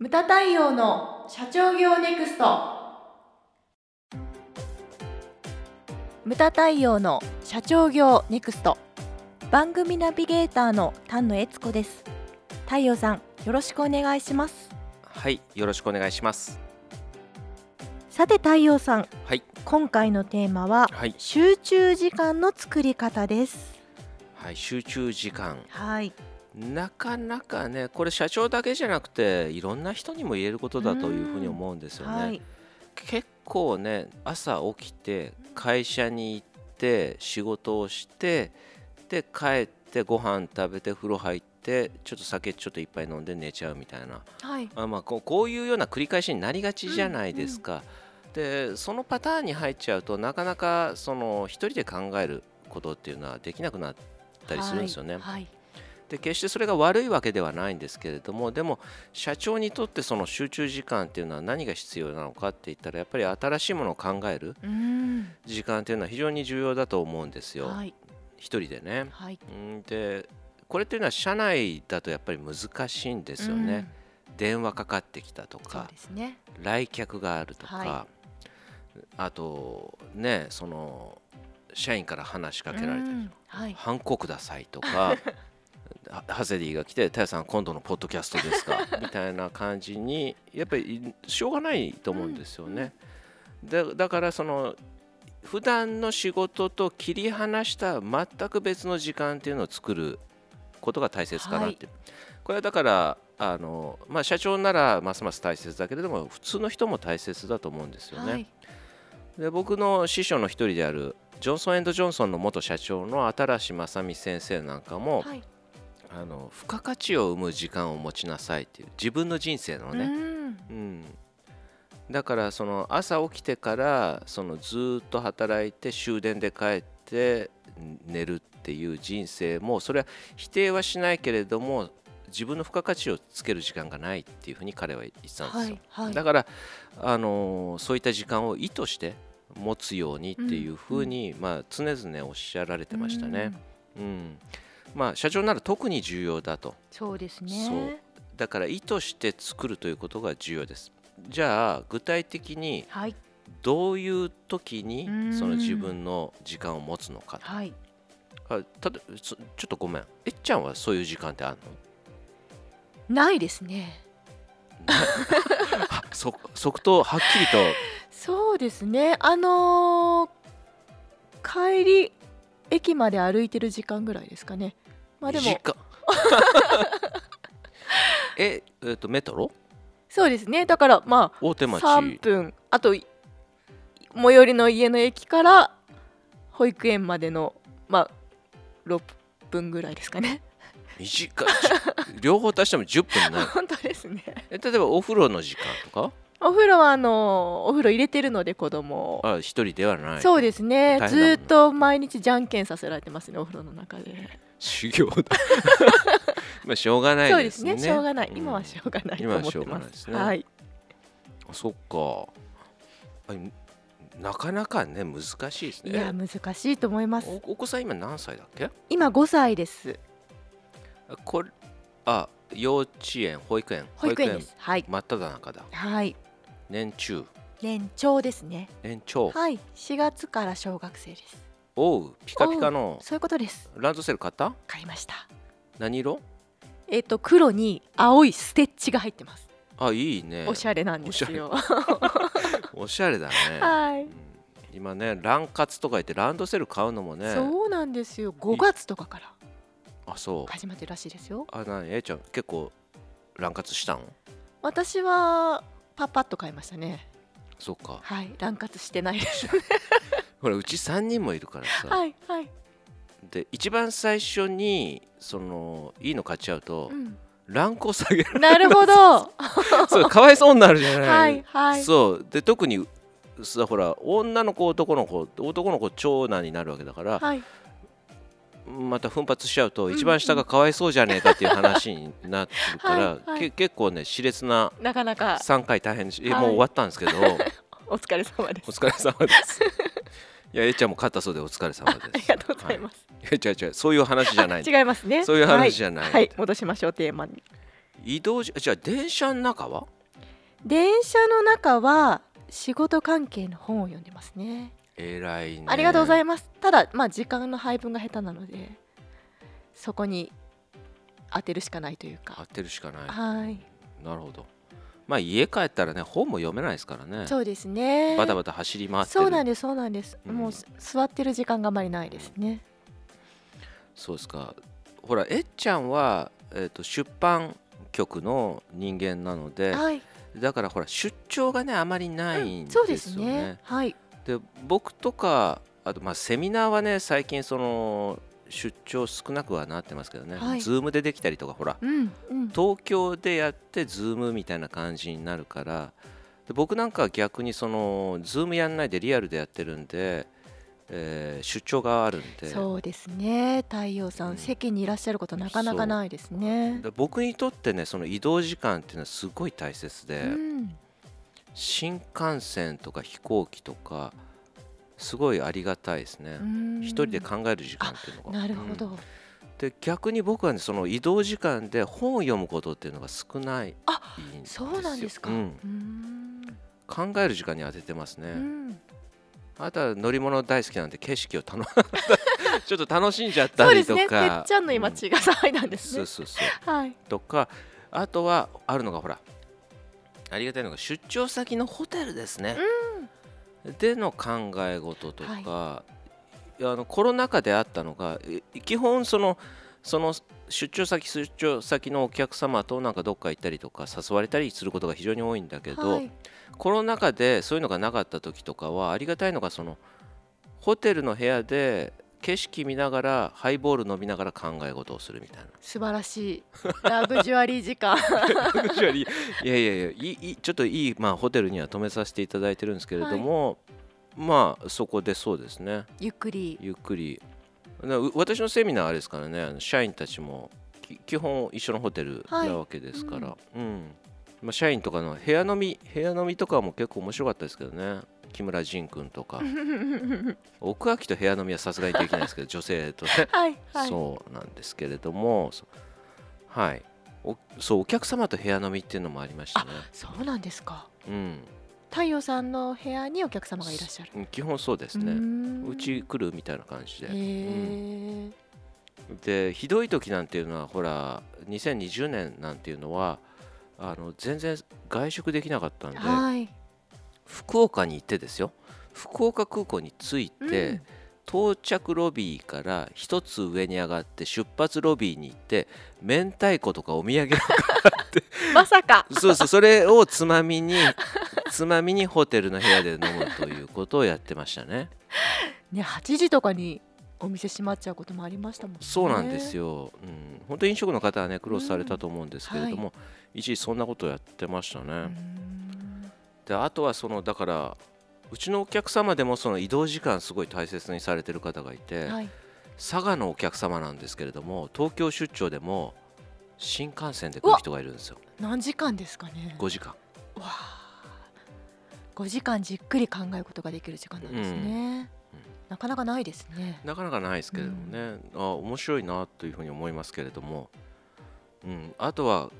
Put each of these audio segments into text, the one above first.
ムタ太陽の社長業ネクスト。ムタ太陽の社長業ネクスト。番組ナビゲーターの丹野悦子です。太陽さんよろしくお願いします。はい、よろしくお願いします。さて太陽さん。はい、今回のテーマははい、集中時間の作り方です。はい、集中時間。はいなかなかね、これ社長だけじゃなくて、いろんな人にも言えることだというふうに思うんですよね。はい結構ね、朝起きて、会社に行って、仕事をして、で、帰って、ご飯食べて、風呂入って、ちょっと酒ちょっと一杯飲んで寝ちゃうみたいな。はいあまあ、こうこういうような繰り返しになりがちじゃないですか。でそのパターンに入っちゃうとなかなかその一人で考えることっていうのはできなくなったりするんですよね。はいで決してそれが悪いわけではないんですけれどもでも社長にとってその集中時間っていうのは何が必要なのかって言ったらやっぱり新しいものを考える時間っていうのは非常に重要だと思うんですよ。はい。一人でね。はい。うん。でこれっていうのは社内だとやっぱり難しいんですよね。電話かかってきたとかね。来客があるとか、はあとねその社員から話しかけられてうん。はい。ハンコくださいとかは ハゼディが来て「太陽さん今度のポッドキャストですか? 」みたいな感じにやっぱりしょうがないと思うんですよね。だだからその普段の仕事と切り離した全く別の時間っていうのを作ることが大切かなって、これはだからあの、まあ、社長ならますます大切だけれども普通の人も大切だと思うんですよね。はいで僕の師匠の一人であるジョンソン・ジョンソンの元社長の新正美先生なんかも、はいあの付加価値を生む時間を持ちなさいっていう自分の人生のね、うん。うん。だからその朝起きてからそのずーっと働いて終電で帰って寝るっていう人生もそれは否定はしないけれども自分の付加価値をつける時間がないっていうふうに彼は言ってたんですよ。はいはい。だから、あのーそういった時間を意図して持つようにっていうふうに、まあ、常々おっしゃられてましたね。うんまあ、社長なら特に重要だと。そうですそう。ねだから意図して作るということが重要です。じゃあ具体的にはい。どういう時にうん。その自分の時間を持つのかはい。あたとそちょっとごめん。えっちゃんはそういう時間ってあるの？ないですね。あ そ即答はっきりと。そうですね。あのー帰り駅まで歩いてる時間ぐらいですかね。まあでも。ええっとメトロ？そうですね。だからまあ大手町。3分。あとい最寄りの家の駅から保育園までのまあ6分ぐらいですかね。短い。両方足しても10分ない 本当ですね。え例えばお風呂の時間とか？お風呂はあのお風呂入れてるので子供あ一人ではない。そうですね。ずっと毎日じゃんけんさせられてますねお風呂の中で。修行だ。まあしょうがないでね。そうですすねしょうがない、ん。今はしょうがないと思ってます。すね。はい。あそっか。あなかなかね難しいですいやね難しいと思います。おお子さん今何歳だっけ？今5歳です。あこれあ幼稚園保育園。保育園です。はい。真っ只中だ。はい年中。年長ですね。年長。はい。4月から小学生です。おうピカピカの。そういうことです。ランドセル買った？買いました。何色？えっ、と黒に青いステッチが入ってます、あいいね。おしゃれなんですよ。おしゃれ。だね、はい。うん。今ねラン活とか言ってランドセル買うのもね。そうなんですよ。5月とかからあそう。始まってるらしいですよ。あなに？えいちゃん結構ラン活したの私はパパッと買いましたね。そっか。はい乱活してない。で すほらうち3人もいるからさ、はいはい、で一番最初にそのいいの買っちゃうと、うん、ランクを下げるなるほど。そうかわいそうになるじゃない、はいはい。そう。で特にさほら女の子男の子男の子長男になるわけだから、はいまた奮発しちゃうとん一番下がかわいそうじゃねえかっていう話になってるから、は結構ね熾烈ななかなか。3回大変でし、えはい。もう終わったんですけど。お疲れ様です。お疲れ様です。いやえいちゃんも勝ったそうでお疲れ様です。ありがとうございます、はい、いや違う違う。そういう話じゃない。違いますね。そういう話じゃない。はい、はい、戻しましょうテーマに。移動時じゃあ電車の中は？電車の中は仕事関係の本を読んでますね偉いね。ありがとうございまます。ただまあ時間の配分が下手なのでそこに当てるしかないという合か。ってるしかない。はい。なるほど。まあ家帰ったらね本も読めないですからね。そうですね。バタバタ走り回ってる。そうなんですそうなんです、うん。もうす座ってる時間があまりないですね。そうですか。ほらえっちゃんは、えー、と出版局の人間なのではい、だからほら出張がねあまりないんですよそうですね。ね。はいで僕とかあとまあセミナーはね最近その出張少なくはなってますけどね、はい。 Zoom でできたりとかほら。うんうん。東京でやって Zoom みたいな感じになるから。で僕なんかは逆にその Zoom やんないでリアルでやってるんで、えー出張があるんで。そうですね。太陽さん、うん。席にいらっしゃることなかなかないですね。で僕にとってねその移動時間っていうのはすごい大切で、うん新幹線とか飛行機とかすごいありがたいですね。うん。一人で考える時間っていうのが。なるほど、うん。で逆に僕はねその移動時間で本を読むことっていうのが少ないあそうなんですか、ううん。ん考える時間に当ててますね、うん。あとは乗り物大好きなんで景色を楽 ちょっと楽しんじゃったりそうですね。てとかっちゃんの今うん。血が騒いだんですね、そうそうそう。はい。とかあとはあるのがほらありがたいのが出張先のホテルですね、での考え事とか、あのコロナ禍であったのがえ基本そのその出張先出張先のお客様となんかどっか行ったりとか誘われたりすることが非常に多いんだけど、はい。コロナ禍でそういうのがなかった時とかはありがたいのがそのホテルの部屋で景色見ながらハイボール飲みながら考え事をするみたいな。素晴らしい。ラグジュアリー時間。いやいやいやいいいいちょっといい、まあ、ホテルには泊めさせていただいてるんですけれども、まあそこでそうですね。ゆっくり。ゆっくり。私のセミナーあれですからねあの社員たちもき基本一緒のホテルはいなわけですから、うん。まあ、社員とかの部屋飲み部屋飲みとかも結構面白かったですけどね木村仁君とか。奥脇と部屋飲みはさすがにできないですけど女性とね はいはい。そうなんですけれどもそはい。おそうお客様と部屋飲みっていうのもありましたね。そうなんですか。うん。太陽さんの部屋にお客様がいらっしゃる。うん基本そうですね。ううち来るみたいな感じで。へえでひどい時なんていうのはほら2020年なんていうのはあの全然外食できなかったんで。はい福岡に行ってですよ。福岡空港に着いて、うん。到着ロビーから一つ上に上がって出発ロビーに行って明太子とかお土産を まさか。そうそうそれをつまみに つまみにホテルの部屋で飲むということをやってましたね。ね8時とかにお店閉まっちゃうこともありましたもんね。そうなんですよ、うん、本当に飲食の方はね苦労されたと思うんですけれども、一時そんなことをやってましたね、であとはそのだからうちのお客様でもその移動時間すごい大切にされてる方がいて、はい。佐賀のお客様なんですけれども東京出張でも新幹線で来る人がいるんですよ。何時間ですかね。5時間。わあ。5時間じっくり考えることができる時間なんですね、なかなかないですね。なかなかないですけれどもね、あ面白いなというふうに思いますけれども、うん、あとは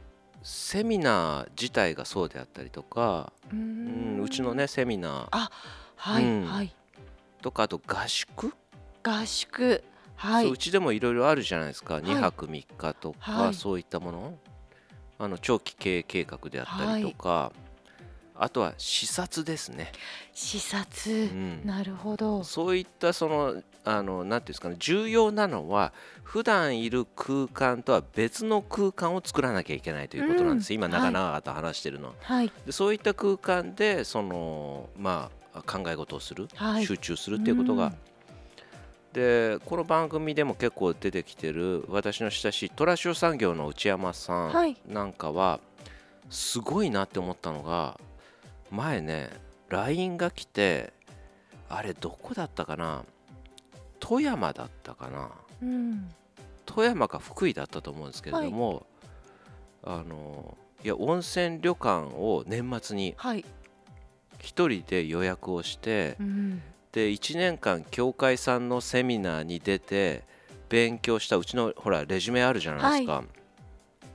セミナー自体がそうであったりとか、うん。ん、うちのねセミナー。あはい、うん。はい。とかあと合宿、合宿。はい。そううちでもいろいろあるじゃないですか、2泊3日とか、はい。そういったもの。あの長期経営計画であったりとか、あとは視察ですね、視察、うん、なるほど。そういったそのあのなんていうんですかね重要なのは普段いる空間とは別の空間を作らなきゃいけないということなんです、今うん。長々と話してるのは、はい。でそういった空間でそのまあ考え事をする、はい。集中するっていうことが、うん。でこの番組でも結構出てきてる私の親しいトラシオ産業の内山さはい。んなんかはすごいなって思ったのが前ね LINE が来てあれどこだったかな？富山だったかな？うん。富山か福井だったと思うんですけれども、あのいや温泉旅館を年末にはい、一人で予約をして、うん、で1年間協会さんのセミナーに出て勉強したうちのほらレジュメあるじゃないですか、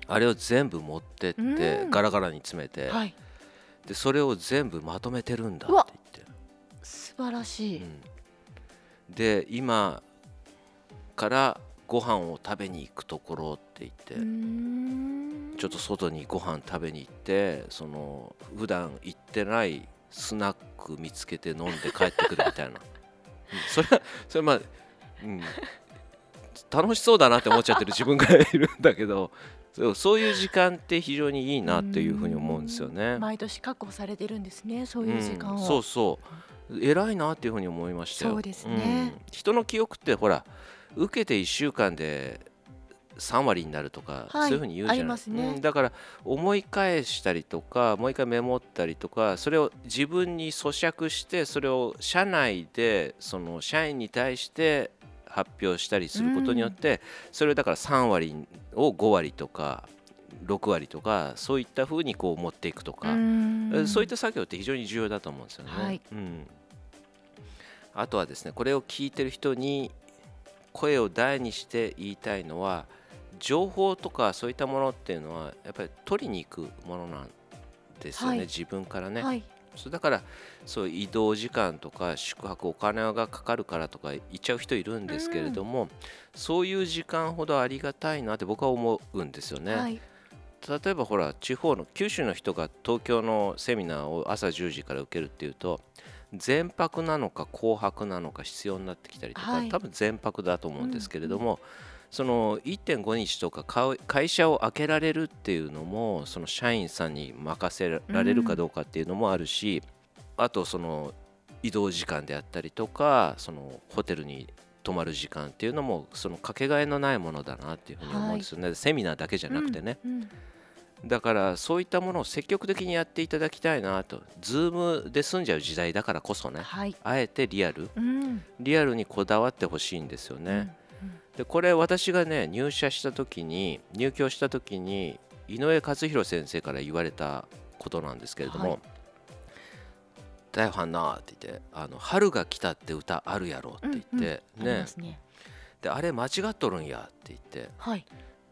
あれを全部持ってってうん。ガラガラに詰めて、はいでそれを全部まとめてるんだって言って。素晴らしい、うん。で今からご飯を食べに行くところって言って、ちょっと外にご飯食べに行ってその普段行ってないスナック見つけて飲んで帰ってくるみたいな、うん。それはそれまあ、うん、楽しそうだなって思っちゃってる自分がいるんだけどそうそういう時間って非常にいいなっていうふうに思うんですよね。毎年確保されてるんですねそういう時間を、うん、そうそう。偉いなっていうふうに思いましたよ。そうですね。うん。人の記憶ってほら受けて1週間で3割になるとか、はいそういうふうに言うじゃない。ありますね。うん。だから思い返したりとかもう一回メモったりとかそれを自分に咀嚼してそれを社内でその社員に対して発表したりすることによって、それをだから3割を5割とか6割とかそういったふうにこう持っていくとか、そういった作業って非常に重要だと思うんですよね。はい。うん、あとはですねこれを聞いてる人に声を大にして言いたいのは情報とかそういったものっていうのはやっぱり取りに行くものなんですよね、はい。自分からね。はいそうだからそう移動時間とか宿泊お金がかかるからとか言っちゃう人いるんですけれども、そういう時間ほどありがたいなって僕は思うんですよね。はい。例えばほら地方の九州の人が東京のセミナーを朝10時から受けるっていうと全泊なのか後泊なのか必要になってきたりとか、はい。多分全泊だと思うんですけれども、その1.5日とか会会社を開けられるっていうのもその社員さんに任せられるかどうかっていうのもあるし、あとその移動時間であったりとかそのホテルに泊まる時間っていうのもそのかけがえのないものだなっていうふうに思うんですよね、セミナーだけじゃなくてね。うんうん。だからそういったものを積極的にやっていただきたいなと、ズームで済んじゃう時代だからこそね、はい。あえてリアル、うん。リアルにこだわってほしいんですよね。でこれ私がね入社した時に入居した時に井上勝弘先生から言われたことなんですけれどもはい「だよはんな」って言って「あの春が来たって歌あるやろ」って言って、うんうん。ね。ね。であれ間違っとるんやって言ってはい。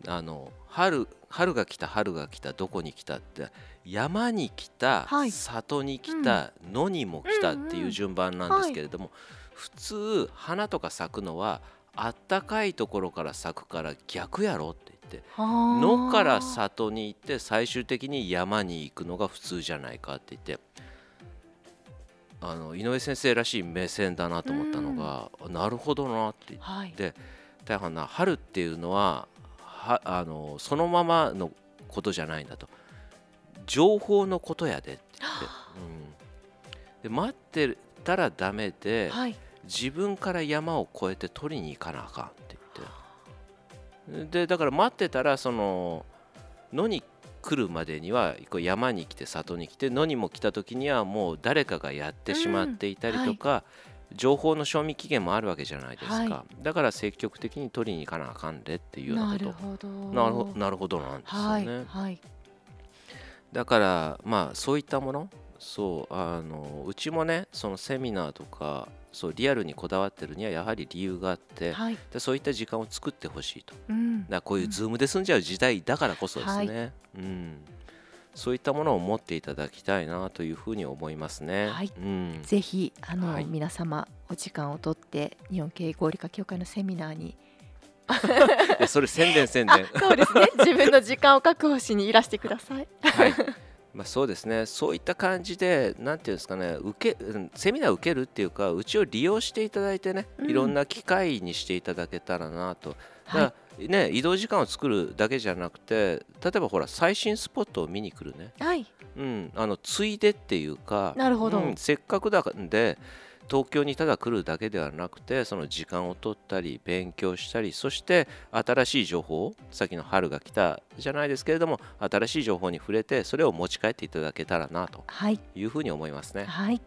あの春春が来た春が来たどこに来たって山に来た、はい。里に来た、野にも来たっていう順番なんですけれども、普通花とか咲くのはあったかいところから咲くから逆やろって言って野から里に行って最終的に山に行くのが普通じゃないかって言ってあの井上先生らしい目線だなと思ったのが、なるほどなって言って。大半な春っていうのははあのそのままのことじゃないんだと。情報のことやでって言って、うん、で待ってたらダメで、はい自分から山を越えて取りに行かなあかんって言って。でだから待ってたらその野に来るまでにはこう山に来て里に来て野にも来た時にはもう誰かがやってしまっていたりとか、情報の賞味期限もあるわけじゃないですか、はだから積極的に取りに行かなあかんでっていうようななこと。るほど。なるほなるほどなんですよはいね、はい。だからまあそういったものそうあのうちもねそのセミナーとかそうリアルにこだわってるにはやはり理由があってはい。でそういった時間を作ってほしいと。うん。らこういうズームで済んじゃう時代だからこそですね、うん、そういったものを持っていただきたいなというふうに思いますね、はい。うん、ぜひあの、はい。皆様お時間をとって日本経営合理化協会のセミナーに。でそれ宣伝宣あ伝そうですね。自分の時間を確保しにいらしてください。はい。まあそうですね。そういった感じで、なんていうんですかね、受け、うんセミナー受けるっていうか、うちを利用していただいてね、うん。いろんな機会にしていただけたらなと。だはいね、移動時間を作るだけじゃなくて、例えばほら、最新スポットを見に来るね。はい。うん、あのついでっていうか、なるほど。うん。せっかくだんで、東京にただ来るだけではなくてその時間を取ったり勉強したりそして新しい情報さっきの春が来たじゃないですけれども新しい情報に触れてそれを持ち帰っていただけたらなとはいいうふうに思いますね。はい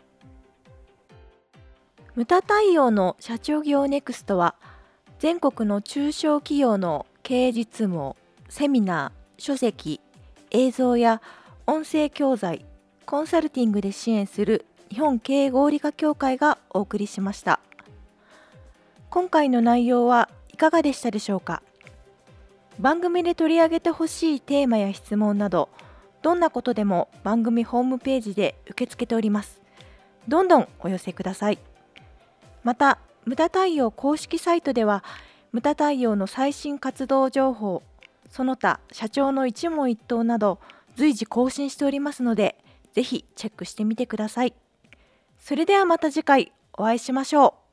無駄対応の社長業ネクストは全国の中小企業の経営実務をセミナー書籍映像や音声教材コンサルティングで支援する日本経営合理化協会がお送りしました。今回の内容はいかがでしたでしょうか？番組で取り上げてほしいテーマや質問などどんなことでも番組ホームページで受け付けております。どんどんお寄せください。また無駄対応公式サイトでは無駄対応の最新活動情報その他社長の一問一答など随時更新しておりますのでぜひチェックしてみてください。それではまた次回お会いしましょう。